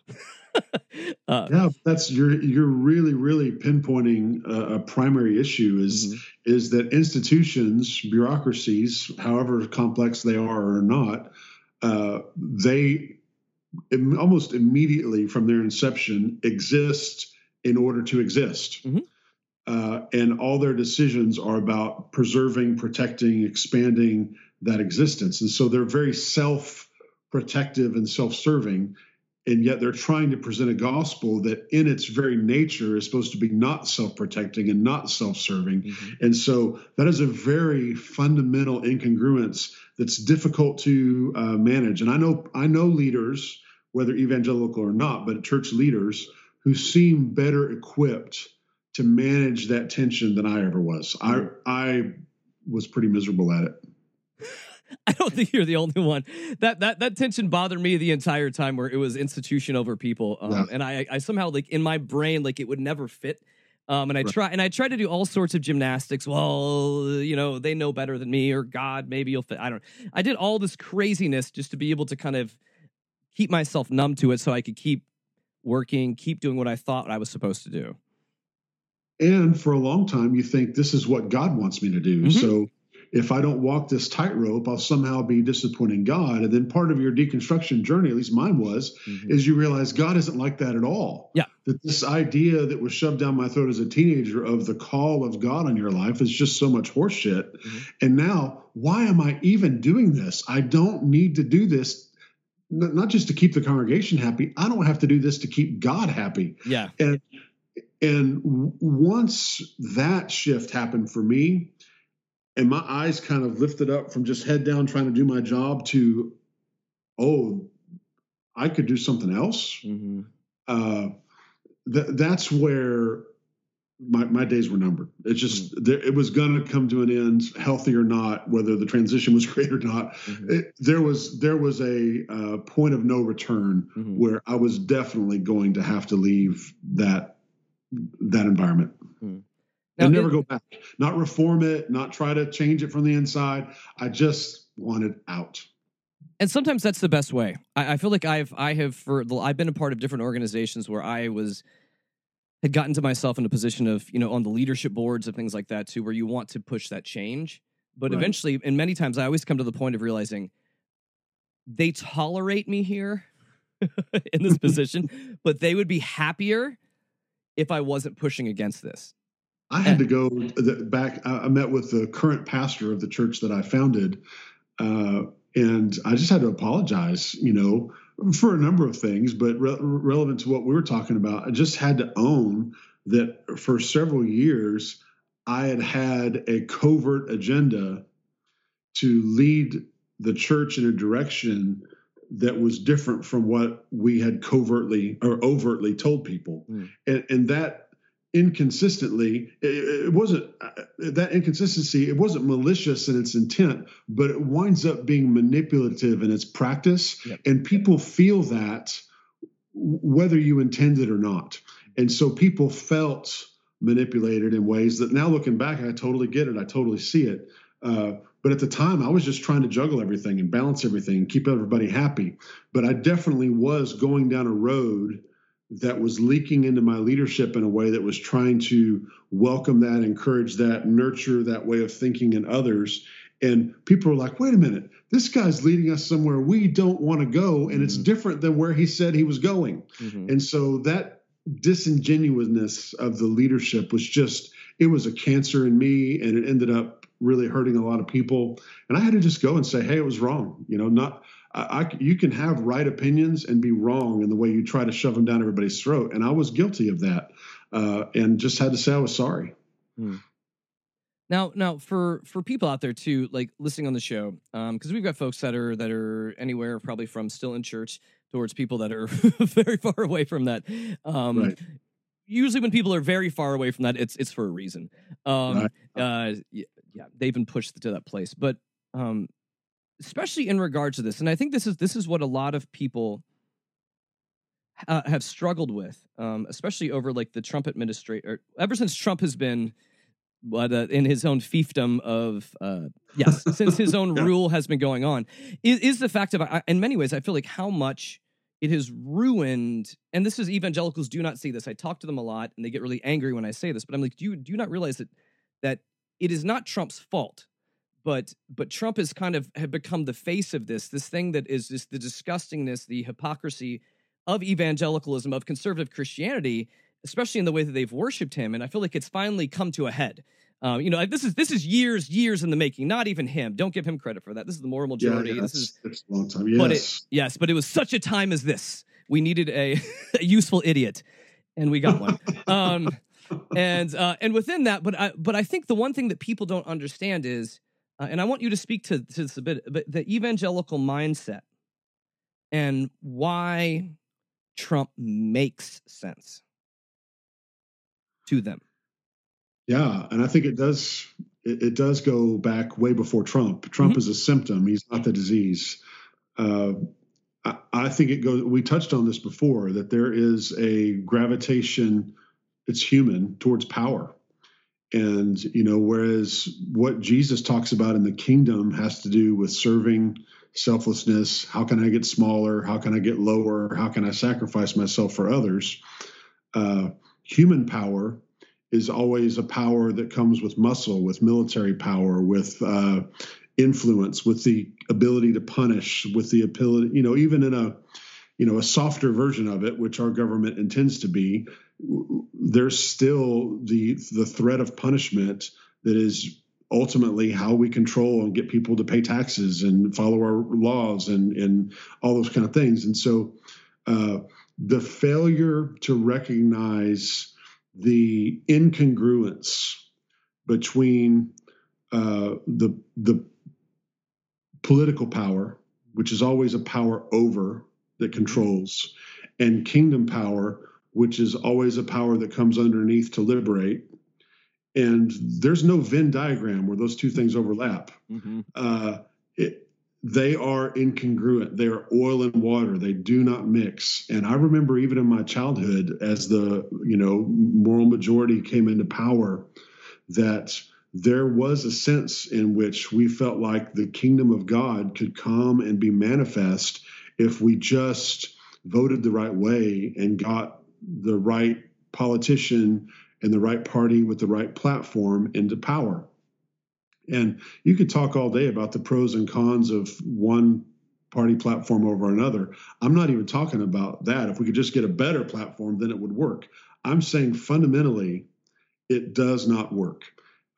*laughs* uh, Yeah, that's you're you're really really pinpointing a, a primary issue is mhm, is that institutions, bureaucracies, however complex they are or not, uh, they im- almost immediately from their inception exist in order to exist. Mhm. Uh, and all their decisions are about preserving, protecting, expanding that existence. And so they're very self protective and self serving. And yet they're trying to present a gospel that, in its very nature, is supposed to be not self protecting and not self serving. mhm. And so that is a very fundamental incongruence that's difficult to uh, manage. And I know I know leaders, whether evangelical or not, but church leaders who seem better equipped to manage that tension than I ever was. I I was pretty miserable at it. *laughs* *laughs* I don't think you're the only one. That that that tension bothered me the entire time, where it was institution over people, um, Yeah. and I I somehow like in my brain like it would never fit. Um, and I Right. try and I try to do all sorts of gymnastics. Well, you know, they know better than me, or God, maybe you'll fit. I don't. I did all this craziness just to be able to kind of keep myself numb to it, so I could keep working, keep doing what I thought I was supposed to do. And for a long time, you think this is what God wants me to do. Mhm. So if I don't walk this tightrope, I'll somehow be disappointing God. And then part of your deconstruction journey, at least mine was, is you realize God isn't like that at all. Yeah. That this idea that was shoved down my throat as a teenager of the call of God on your life is just so much horseshit. Mhm. And now, why am I even doing this? I don't need to do this, not just to keep the congregation happy. I don't have to do this to keep God happy. Yeah. And and once that shift happened for me, and my eyes kind of lifted up from just head down trying to do my job to, oh, I could do something else. Mm-hmm. Uh, th- that's where my, my days were numbered. It just there, it was going to come to an end, healthy or not, whether the transition was *laughs* great or not. Mhm. It, there was there was a uh, point of no return Mhm. where I was definitely going to have to leave that that environment Now, and never go back. Not reform it, not try to change it from the inside. I just wanted out. and sometimes that's the best way. I, I feel like I've I have for the, I've been a part of different organizations where I was had gotten to myself in a position of you know on the leadership boards and things like that too, where you want to push that change, but Right. eventually, and many times, I always come to the point of realizing they tolerate me here *laughs* in this *laughs* position, but they would be happier if I wasn't pushing against this. I had to go back. I met with the current pastor of the church that I founded, uh, and I just had to apologize, you know, for a number of things, but re- relevant to what we were talking about. I just had to own that for several years, I had had a covert agenda to lead the church in a direction that was different from what we had covertly or overtly told people. Mm. And, and that inconsistently it, it wasn't uh, that inconsistency it wasn't malicious in its intent but it winds up being manipulative in its practice. Yep. and people feel that whether you intend it or not. And so people felt manipulated in ways that now looking back i totally get it i totally see it. Uh, but at the time i was just trying to juggle everything and balance everything and keep everybody happy. But i definitely was going down a road that was leaking into my leadership in a way that was trying to welcome that, encourage that, nurture that way of thinking in others. And people were like, wait a minute, this guy's leading us somewhere we don't want to go, and it's Mm-hmm. different than where he said he was going. Mhm. And so that disingenuousness of the leadership was just, it was a cancer in me, and it ended up really hurting a lot of people. And I had to just go and say, hey, it was wrong. You know, not, I, I, you can have right opinions and be wrong in the way you try to shove them down everybody's throat. And I was guilty of that uh, and just had to say I was sorry. Now, now for for people out there too, like listening on the show, because we've got folks that are that are anywhere probably from still in church towards people that are *laughs* very far away from that. Um, Right. Usually, when people are very far away from that, it's it's for a reason. Um, Right. uh, yeah, yeah, they've been pushed to that place, but um, especially in regards to this, and I think this is this is what a lot of people uh, have struggled with, um, especially over like the Trump administration. Ever since Trump has been, what uh, in his own fiefdom of uh, yes, since his own *laughs* Yeah. rule has been going on, is, is the fact of I, in many ways I feel like how much it has ruined. And this is evangelicals do not see this. I talk to them a lot, and they get really angry when I say this. But I'm like, do you do you not realize that that it is not Trump's fault? But but Trump has kind of have become the face of this this thing that is just the disgustingness, the hypocrisy of evangelicalism, of conservative Christianity, especially in the way that they've worshipped him. And I feel like it's finally come to a head. Um, you know, this is this is years, years in the making. Not even him. Don't give him credit for that. This is the moral majority. yeah, this is a long time. Yes. but it, yes, but it was such a time as this. We needed a, *laughs* a useful idiot, and we got one. um, and uh, and within that, but I but I think the one thing that people don't understand is, uh, and I want you to speak to, to this a bit, but the evangelical mindset and why Trump makes sense to them. Yeah, and I think it does. It, it does go back way before Trump. Trump Mhm. is a symptom; he's not the disease. Uh, I, I think it goes. We touched on this before that there is a gravitation. It's human towards power, and you know, whereas what Jesus talks about in the kingdom has to do with serving, selflessness. How can I get smaller? How can I get lower? How can I sacrifice myself for others? Uh, human power is always a power that comes with muscle, with military power, with uh, influence, with the ability to punish, with the ability, you know, even in a, you know, a softer version of it, which our government intends to be, there's still the the threat of punishment that is ultimately how we control and get people to pay taxes and follow our laws and and all those kind of things. And so, uh, the failure to recognize the incongruence between uh, the the political power, which is always a power over that controls, and kingdom power, which is always a power that comes underneath to liberate. And there's no Venn diagram where those two things overlap. Uh, it, they are incongruent. They are oil and water. They do not mix. And I remember even in my childhood, as the you know moral majority came into power, that there was a sense in which we felt like the kingdom of God could come and be manifest if we just voted the right way and got the right politician and the right party with the right platform into power. And you could talk all day about the pros and cons of one party platform over another. I'm not even talking about that. If we could just get a better platform, then it would work. I'm saying fundamentally, it does not work.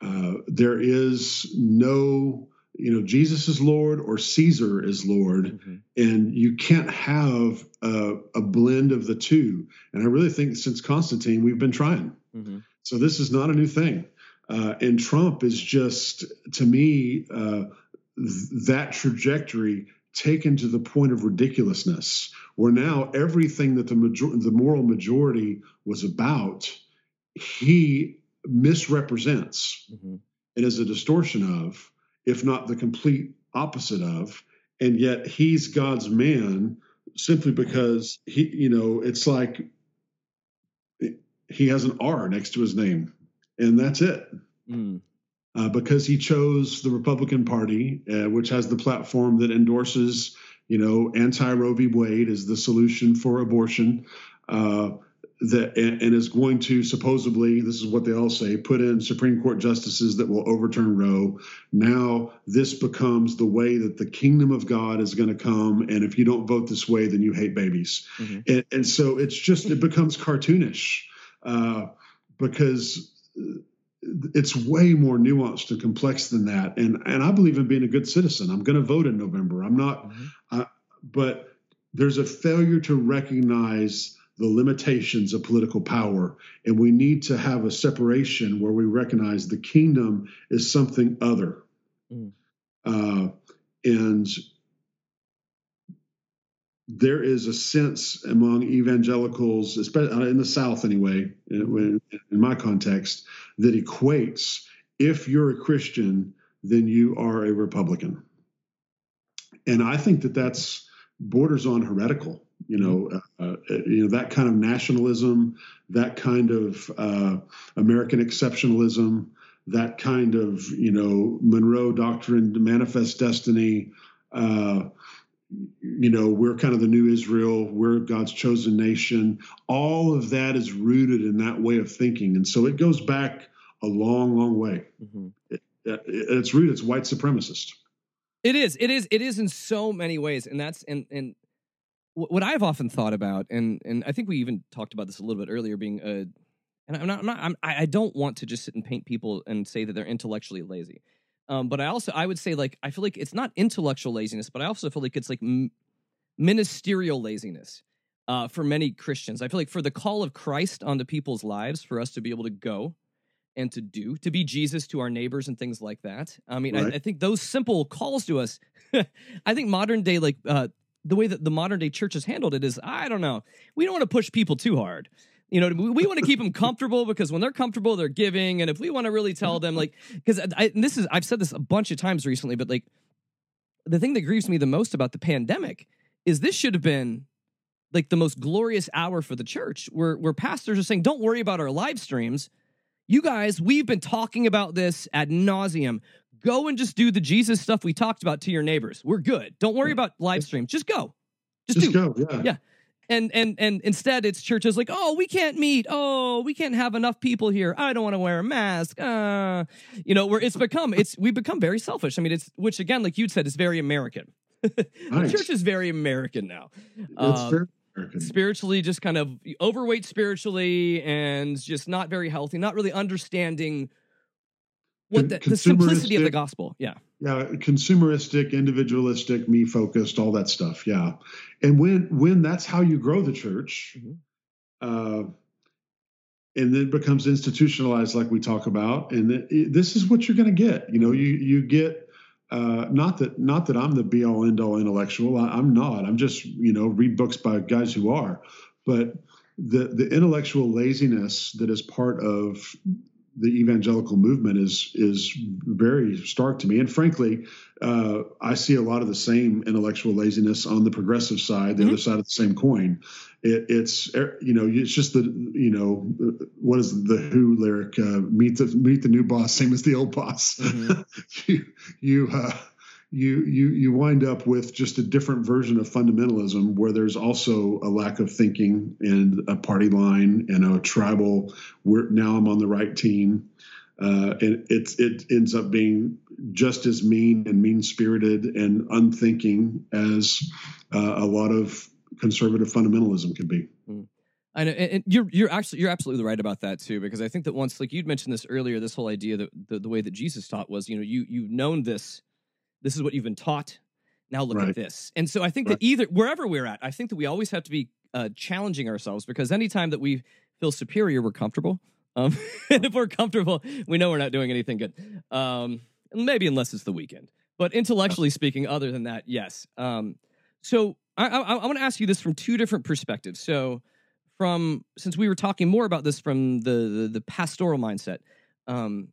Uh, there is no, you know, Jesus is Lord or Caesar is Lord, and you can't have a, a blend of the two. And I really think since Constantine, we've been trying. So this is not a new thing. Uh, and Trump is just, to me, uh, th- that trajectory taken to the point of ridiculousness, where now everything that the major- the moral majority was about, he misrepresents and is a distortion of, if not the complete opposite of. And yet he's God's man simply because he, you know, it's like he has an R next to his name, and that's it. Mm. Uh, because he chose the Republican Party, uh, which has the platform that endorses, you know, anti Roe v. Wade as the solution for abortion. Uh, that and, is going to supposedly this is what they all say put in supreme court justices that will overturn roe. Now this becomes the way that the kingdom of god is going to come and if you don't vote this way then you hate babies. Mm-hmm. and, and, so it's just it becomes cartoonish uh, because it's way more nuanced and complex than that. And and i believe in being a good citizen. I'm going to vote in november. I'm not mm-hmm. uh, but there's a failure to recognize the limitations of political power. And we need to have a separation where we recognize the kingdom is something other. Mm. Uh, and there is a sense among evangelicals, especially uh, in the South anyway, in, in my context, that equates if you're a Christian, then you are a Republican. And I think that that's borders on heretical you know, uh, uh, you know that kind of nationalism, that kind of uh, American exceptionalism, that kind of you know Monroe Doctrine, manifest destiny. Uh, you know, we're kind of the new Israel. We're God's chosen nation. All of that is rooted in that way of thinking, and so it goes back a long, long way. Mm-hmm. It, it, it's rooted. It's white supremacist. It is. It is. It is in so many ways, and that's and and what I've often thought about, and and I think we even talked about this a little bit earlier, being a, and I'm not, I'm not, I'm, I don't want to just sit and paint people and say that they're intellectually lazy, um, but I also I would say like I feel like it's not intellectual laziness, but I also feel like it's like m- ministerial laziness uh, for many Christians. I feel like for the call of Christ onto people's lives, for us to be able to go and to do, to be Jesus to our neighbors and things like that. I mean, right. I, I, think those simple calls to us. *laughs* I think modern day like uh, the way that the modern day church has handled it is I don't know. We don't want to push people too hard. You know, we, we want to keep them comfortable because when they're comfortable, they're giving. And if we want to really tell them, like, because this is, I've said this a bunch of times recently, but like, the thing that grieves me the most about the pandemic is this should have been like the most glorious hour for the church where, where pastors are saying, don't worry about our live streams. You guys, we've been talking about this ad nauseum. Go and just do the Jesus stuff we talked about to your neighbors. We're good. Don't worry about live stream. Just go. Just, just do. go. Yeah. Yeah. And and and instead it's churches like, oh, we can't meet. Oh, we can't have enough people here. I don't want to wear a mask. Uh, you know, where it's become it's we become very selfish. I mean, it's which again, like you'd said, is very American. *laughs* Nice. the church is very American now. It's um, American. Spiritually, just kind of overweight spiritually, and just not very healthy. Not really understanding what the, the simplicity of the gospel. Yeah. Yeah consumeristic individualistic me focused all that stuff. Yeah. And when when that's how you grow the church mm-hmm. uh, and then it becomes institutionalized like we talk about and it, this is what you're going to get. You know you you get uh, not that not that I'm the be all end all intellectual. I, I'm not. I'm just you know read books by guys who are, but the the intellectual laziness that is part of the evangelical movement is is very stark to me. And frankly, uh, I see a lot of the same intellectual laziness on the progressive side, the mm-hmm. other side of the same coin. It, it's er, you know it's just the you know what is the Who lyric? Uh, meet the meet the new boss, same as the old boss. Mm-hmm. *laughs* you you. Uh, you you you wind up with just a different version of fundamentalism where there's also a lack of thinking and a party line and a tribal where now I'm on the right team uh, and it it ends up being just as mean and mean spirited and unthinking as uh, a lot of conservative fundamentalism can be. Mm. I know, and you're you're actually you're absolutely right about that too, because I think that once, like you'd mentioned this earlier, this whole idea that the, the way that Jesus taught was, you know, you you've known this this is what you've been taught. Now look right. at this. And so I think right. that either wherever we're at, I think that we always have to be uh, challenging ourselves because anytime that we feel superior, we're comfortable. Um, *laughs* and if we're comfortable, we know we're not doing anything good. Um, maybe unless it's the weekend. But intellectually speaking, other than that, yes. Um, so I, I, I want to ask you this from two different perspectives. So from since we were talking more about this from the the, the pastoral mindset, um,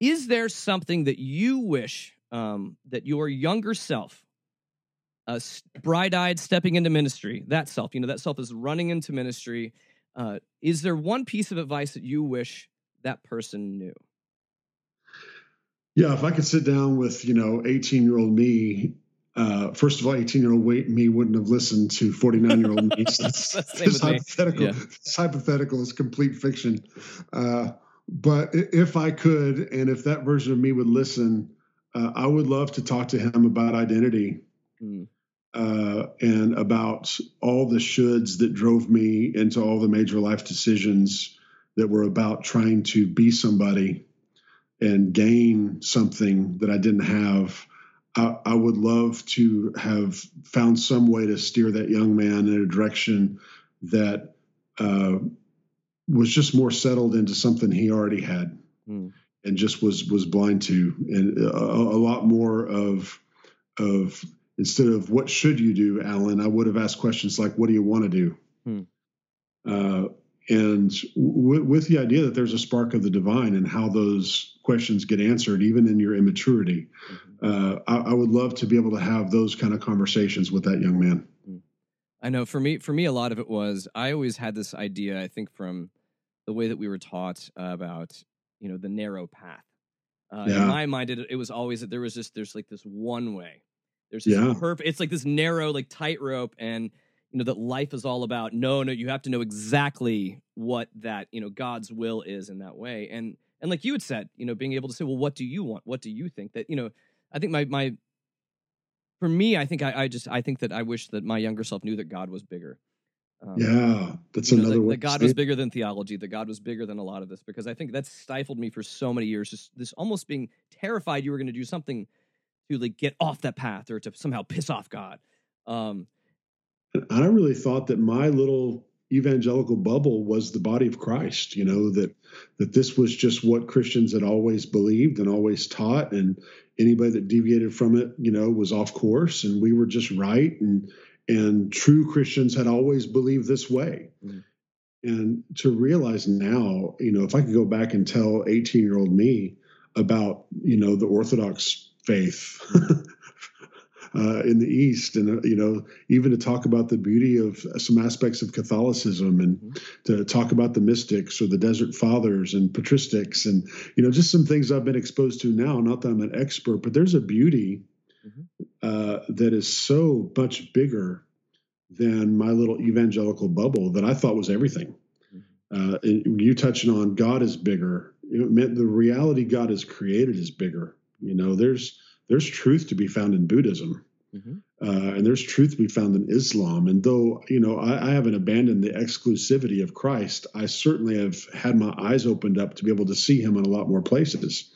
is there something that you wish um, that your younger self, uh, bright eyed stepping into ministry, that self, you know, that self is running into ministry. Uh, is there one piece of advice that you wish that person knew? Yeah, if I could sit down with, you know, 18 year old me uh, first of all, 18 year old me wouldn't have listened to 49 year old me. So that's, that's hypothetical. Yeah. It's hypothetical. It's complete fiction. Uh, but if I could, and if that version of me would listen, uh, I would love to talk to him about identity mm. and about all the shoulds that drove me into all the major life decisions that were about trying to be somebody and gain something that I didn't have I, I, would love to have found some way to steer that young man in a direction that uh, was just more settled into something he already had mm. And just was was blind to, and a, a, lot more of of instead of what should you do, Alan, I would have asked questions like, what do you want to do? Mm. Uh, and w- with the idea that there's a spark of the divine and how those questions get answered, even in your immaturity. Mm-hmm uh, I, I, would love to be able to have those kind of conversations with that young man. Mm. I know for me, for me, a lot of it was I always had this idea. I think from the way that we were taught uh, about you know the narrow path. Uh, yeah. In my mind, it, it, was always that there was just there's like this one way. There's this yeah. perfect. It's like this narrow, like tightrope, and you know that life is all about. No, no, you have to know exactly what that you know God's will is in that way, and and like you had said, you know, being able to say, well, what do you want? What do you think that you know? I think my my for me, I think I, I just I think that I wish that my younger self knew that God was bigger. Um, yeah, that's another know, that, way. That God was bigger than theology. That God was bigger than a lot of this because I think that stifled me for so many years. Just this almost being terrified you were going to do something to like get off that path or to somehow piss off God. Um, I really thought that my little evangelical bubble was the body of Christ. You know that that this was just what Christians had always believed and always taught, and anybody that deviated from it, you know, was off course, and we were just right. And and true Christians had always believed this way. Mm. And to realize now, you know, if I could go back and tell 18 year old me about, you know, the Orthodox faith *laughs* uh, in the East, and uh, you know, even to talk about the beauty of some aspects of Catholicism, and mm-hmm. to talk about the mystics or the Desert Fathers and patristics, and you know, just some things I've been exposed to now. Not that I'm an expert, but there's a beauty mm-hmm. uh, that is so much bigger than my little evangelical bubble that I thought was everything. Mm-hmm. Uh, you touching on God is bigger. You know, the reality God has created is bigger. You know, there's there's truth to be found in Buddhism. Mm-hmm. Uh, and there's truth to be found in Islam. And though, you know, I, I, haven't abandoned the exclusivity of Christ, I certainly have had my eyes opened up to be able to see him in a lot more places.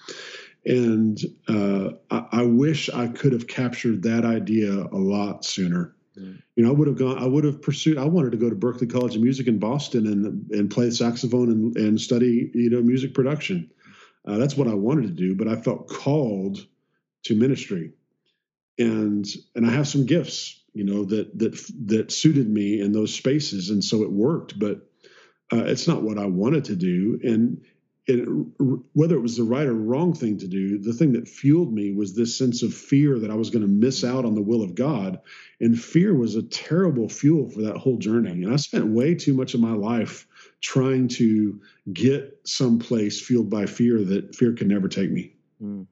And uh, I, I, wish I could have captured that idea a lot sooner. Mm-hmm. You know, I would have gone, I would have pursued, I wanted to go to Berklee College of Music in Boston and, and play saxophone and, and study, you know, music production. Uh, that's what I wanted to do, but I felt called to ministry and and i have some gifts you know that that that suited me in those spaces and so it worked but uh, it's not what i wanted to do and it, whether it was the right or wrong thing to do the thing that fueled me was this sense of fear that i was going to miss out on the will of god. And fear was a terrible fuel for that whole journey. And i spent way too much of my life trying to get someplace fueled by fear that fear can never take me. Mm.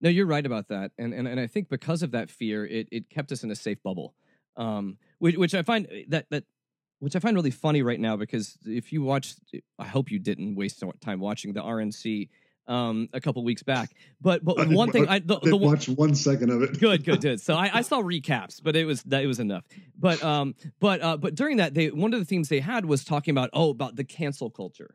No, you're right about that, and and, and I think because of that fear, it it kept us in a safe bubble, um, which which I find eh, that that which I find really funny right now because if you watch, I hope you didn't waste time watching the RNC um, a couple weeks back. But but one thing I the, the watch one second of it. good, good, *laughs* good. So I, I saw recaps, but it was that it was enough. But um, but uh, but during that, they one of the themes they had was talking about oh about the cancel culture.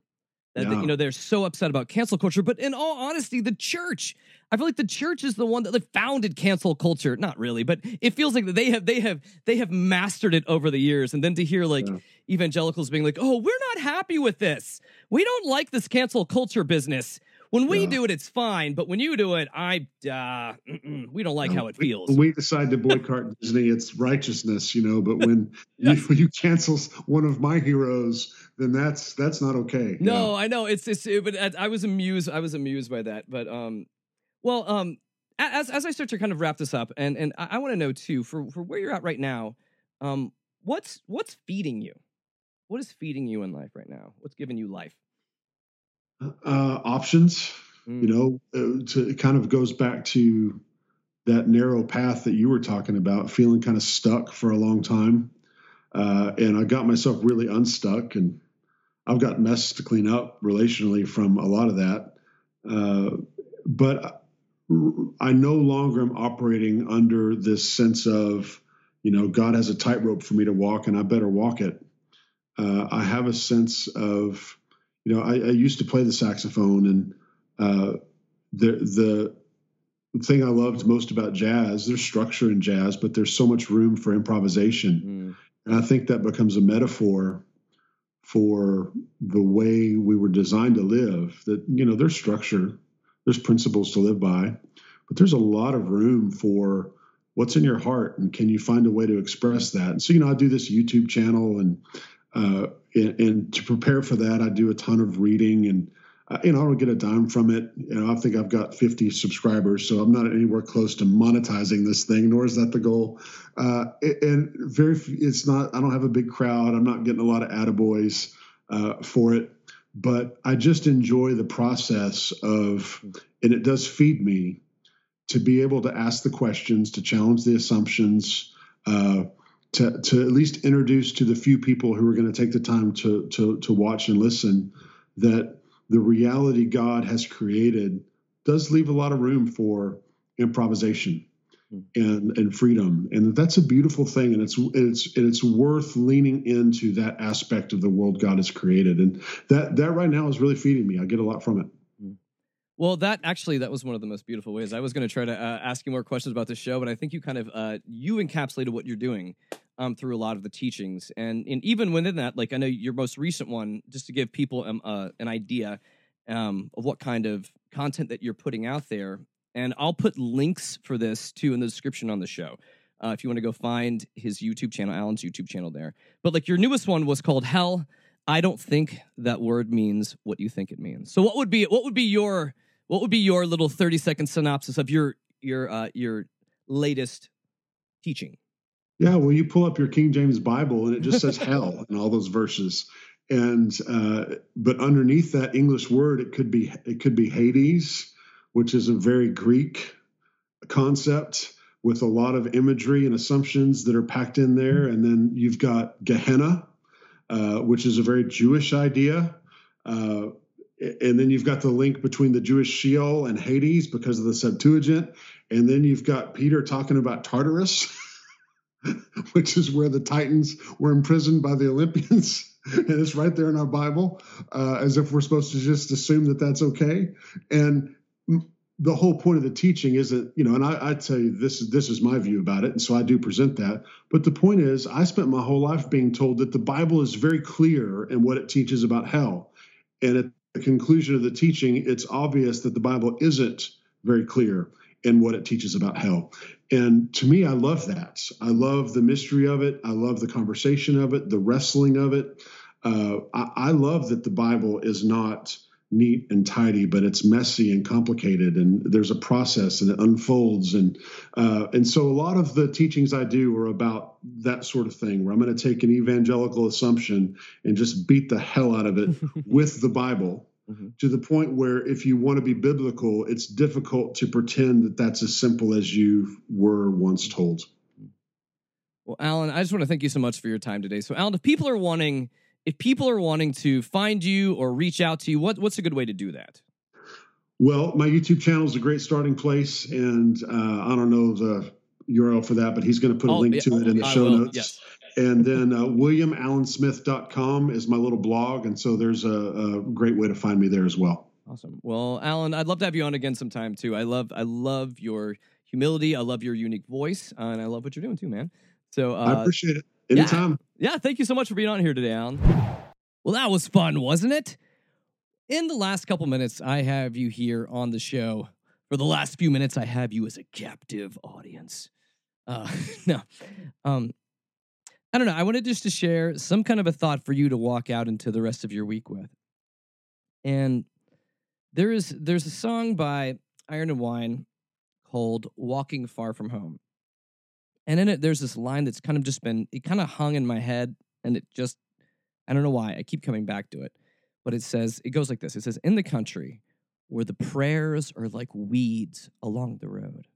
That, yeah. you know they're so upset about cancel culture, but in all honesty, the church. I feel like the church is the one that like, founded cancel culture. Not really, but it feels like they have they have they have mastered it over the years. And then to hear like yeah. evangelicals being like, "Oh, we're not happy with this. We don't like this cancel culture business. When we yeah. do it, it's fine, but when you do it, I uh, we don't like how it feels. When we decide to boycott *laughs* Disney, it's righteousness, you know. But when yes. you, *laughs* you cancel one of my heroes, then that's that's not okay. No, I know it's it's. It, but I was amused. I was amused by that. But um, well, um, as as I start to kind of wrap this up, and and I, I want to know too, for for where you're at right now, um, what's what's feeding you? What is feeding you in life right now? What's giving you life? uh, options. Mm. You know, uh, to, it kind of goes back to that narrow path that you were talking about, feeling kind of stuck for a long time. Uh, and I got myself really unstuck, and I've got mess to clean up relationally from a lot of that. Uh, but I no longer am operating under this sense of, you know, God has a tightrope for me to walk, and I better walk it. Uh, I have a sense of, you know, I, I used to play the saxophone, and uh, the the thing I loved most about jazz, there's structure in jazz, but there's so much room for improvisation. Mm. And I think that becomes a metaphor for the way we were designed to live. That, you know, there's structure, there's principles to live by, but there's a lot of room for what's in your heart and can you find a way to express that. And so, you know, I do this YouTube channel and, uh, and, and to prepare for that, I do a ton of reading and, uh, you know, I don't get a dime from it. You know, I think I've got 50 subscribers, so I'm not anywhere close to monetizing this thing, nor is that the goal. Uh, and very, it's not. I don't have a big crowd. I'm not getting a lot of attaboys uh, for it, but I just enjoy the process of, and it does feed me to be able to ask the questions, to challenge the assumptions. Uh, to, to at least introduce to the few people who are going to take the time to, to, to watch and listen that the reality God has created does leave a lot of room for improvisation hmm. and and freedom and that's a beautiful thing and it's it's and it's worth leaning into that aspect of the world God has created and that that right now is really feeding me I get a lot from it. Well, that actually that was one of the most beautiful ways. I was going to try to uh, ask you more questions about the show, but I think you kind of uh, you encapsulated what you're doing um, through a lot of the teachings, and and even within that, like I know your most recent one, just to give people um, uh, an idea um, of what kind of content that you're putting out there, and I'll put links for this too in the description on the show. Uh, if you want to go find his YouTube channel, Alan's YouTube channel there. But like your newest one was called Hell. I don't think that word means what you think it means. So what would be what would be your what would be your little 30 second synopsis of your your uh, your latest teaching? Yeah, well, you pull up your King James Bible and it just says *laughs* hell in all those verses. And uh, but underneath that English word, it could be it could be Hades, which is a very Greek concept with a lot of imagery and assumptions that are packed in there. And then you've got Gehenna, uh, which is a very Jewish idea. Uh, and then you've got the link between the Jewish Sheol and Hades because of the Septuagint. And then you've got Peter talking about Tartarus. *laughs* which is where the Titans were imprisoned by the Olympians. *laughs* and it's right there in our Bible, uh, as if we're supposed to just assume that that's okay. And the whole point of the teaching isn't, you know, and I, I tell you this is this is my view about it, and so I do present that. But the point is, I spent my whole life being told that the Bible is very clear in what it teaches about hell, and at the conclusion of the teaching, it's obvious that the Bible isn't very clear in what it teaches about hell. And to me, I love that. I love the mystery of it. I love the conversation of it, the wrestling of it. Uh, I, I, love that the Bible is not neat and tidy, but it's messy and complicated, and there's a process and it unfolds. And uh, and so a lot of the teachings I do are about that sort of thing, where I'm going to take an evangelical assumption and just beat the hell out of it *laughs* with the Bible mm-hmm. to the point where if you want to be biblical, it's difficult to pretend that that's as simple as you were once told. Well, Alan, I just want to thank you so much for your time today. So, Alan, if people are wanting, if people are wanting to find you or reach out to you, what, what's a good way to do that? Well, my YouTube channel is a great starting place, and uh, I don't know the URL for that, but he's going to put a oh, link yeah, to it in the I show will, notes. Yes. And then uh, WilliamAlanSmith.com is my little blog. And so there's a, a great way to find me there as well. Awesome. Well, Alan, I'd love to have you on again sometime too. I love, I love your humility. I love your unique voice, uh, and I love what you're doing too, man. So uh, I appreciate it. Anytime. Yeah. Thank you so much for being on here today, Alan. Well, that was fun, wasn't it? In the last couple minutes, I have you here on the show. For the last few minutes, I have you as a captive audience. Uh, *laughs* no, um, I don't know. I wanted just to share some kind of a thought for you to walk out into the rest of your week with. And there is there's a song by Iron and Wine called "Walking Far from Home," and in it there's this line that's kind of just been it kind of hung in my head, and it just I don't know why I keep coming back to it, but it says it goes like this: It says, "In the country where the prayers are like weeds along the road."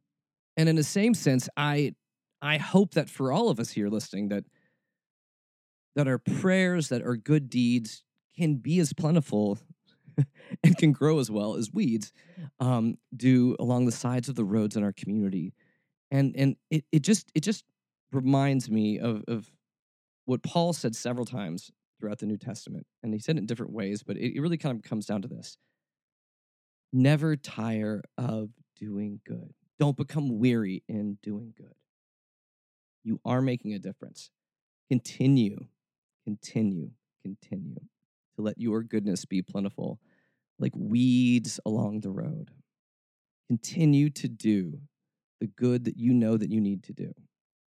And in the same sense, I I hope that for all of us here listening that that our prayers, that our good deeds can be as plentiful *laughs* and can grow as well as weeds um, do along the sides of the roads in our community. And and it, it just it just reminds me of, of what Paul said several times throughout the New Testament. And he said it in different ways, but it, it really kind of comes down to this. Never tire of doing good. Don't become weary in doing good. You are making a difference. Continue, continue, continue to let your goodness be plentiful like weeds along the road. Continue to do the good that you know that you need to do.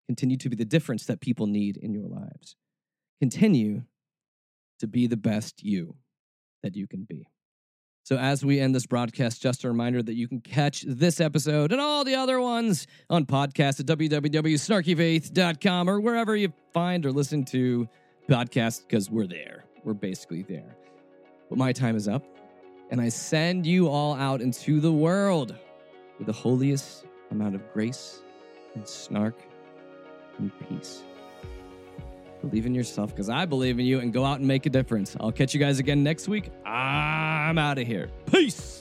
Continue to be the difference that people need in your lives. Continue to be the best you that you can be. So, as we end this broadcast, just a reminder that you can catch this episode and all the other ones on podcast at www.snarkyfaith.com or wherever you find or listen to podcasts, because we're there. We're basically there. But my time is up, and I send you all out into the world with the holiest amount of grace and snark and peace. Believe in yourself because I believe in you and go out and make a difference. I'll catch you guys again next week. I'm out of here. Peace.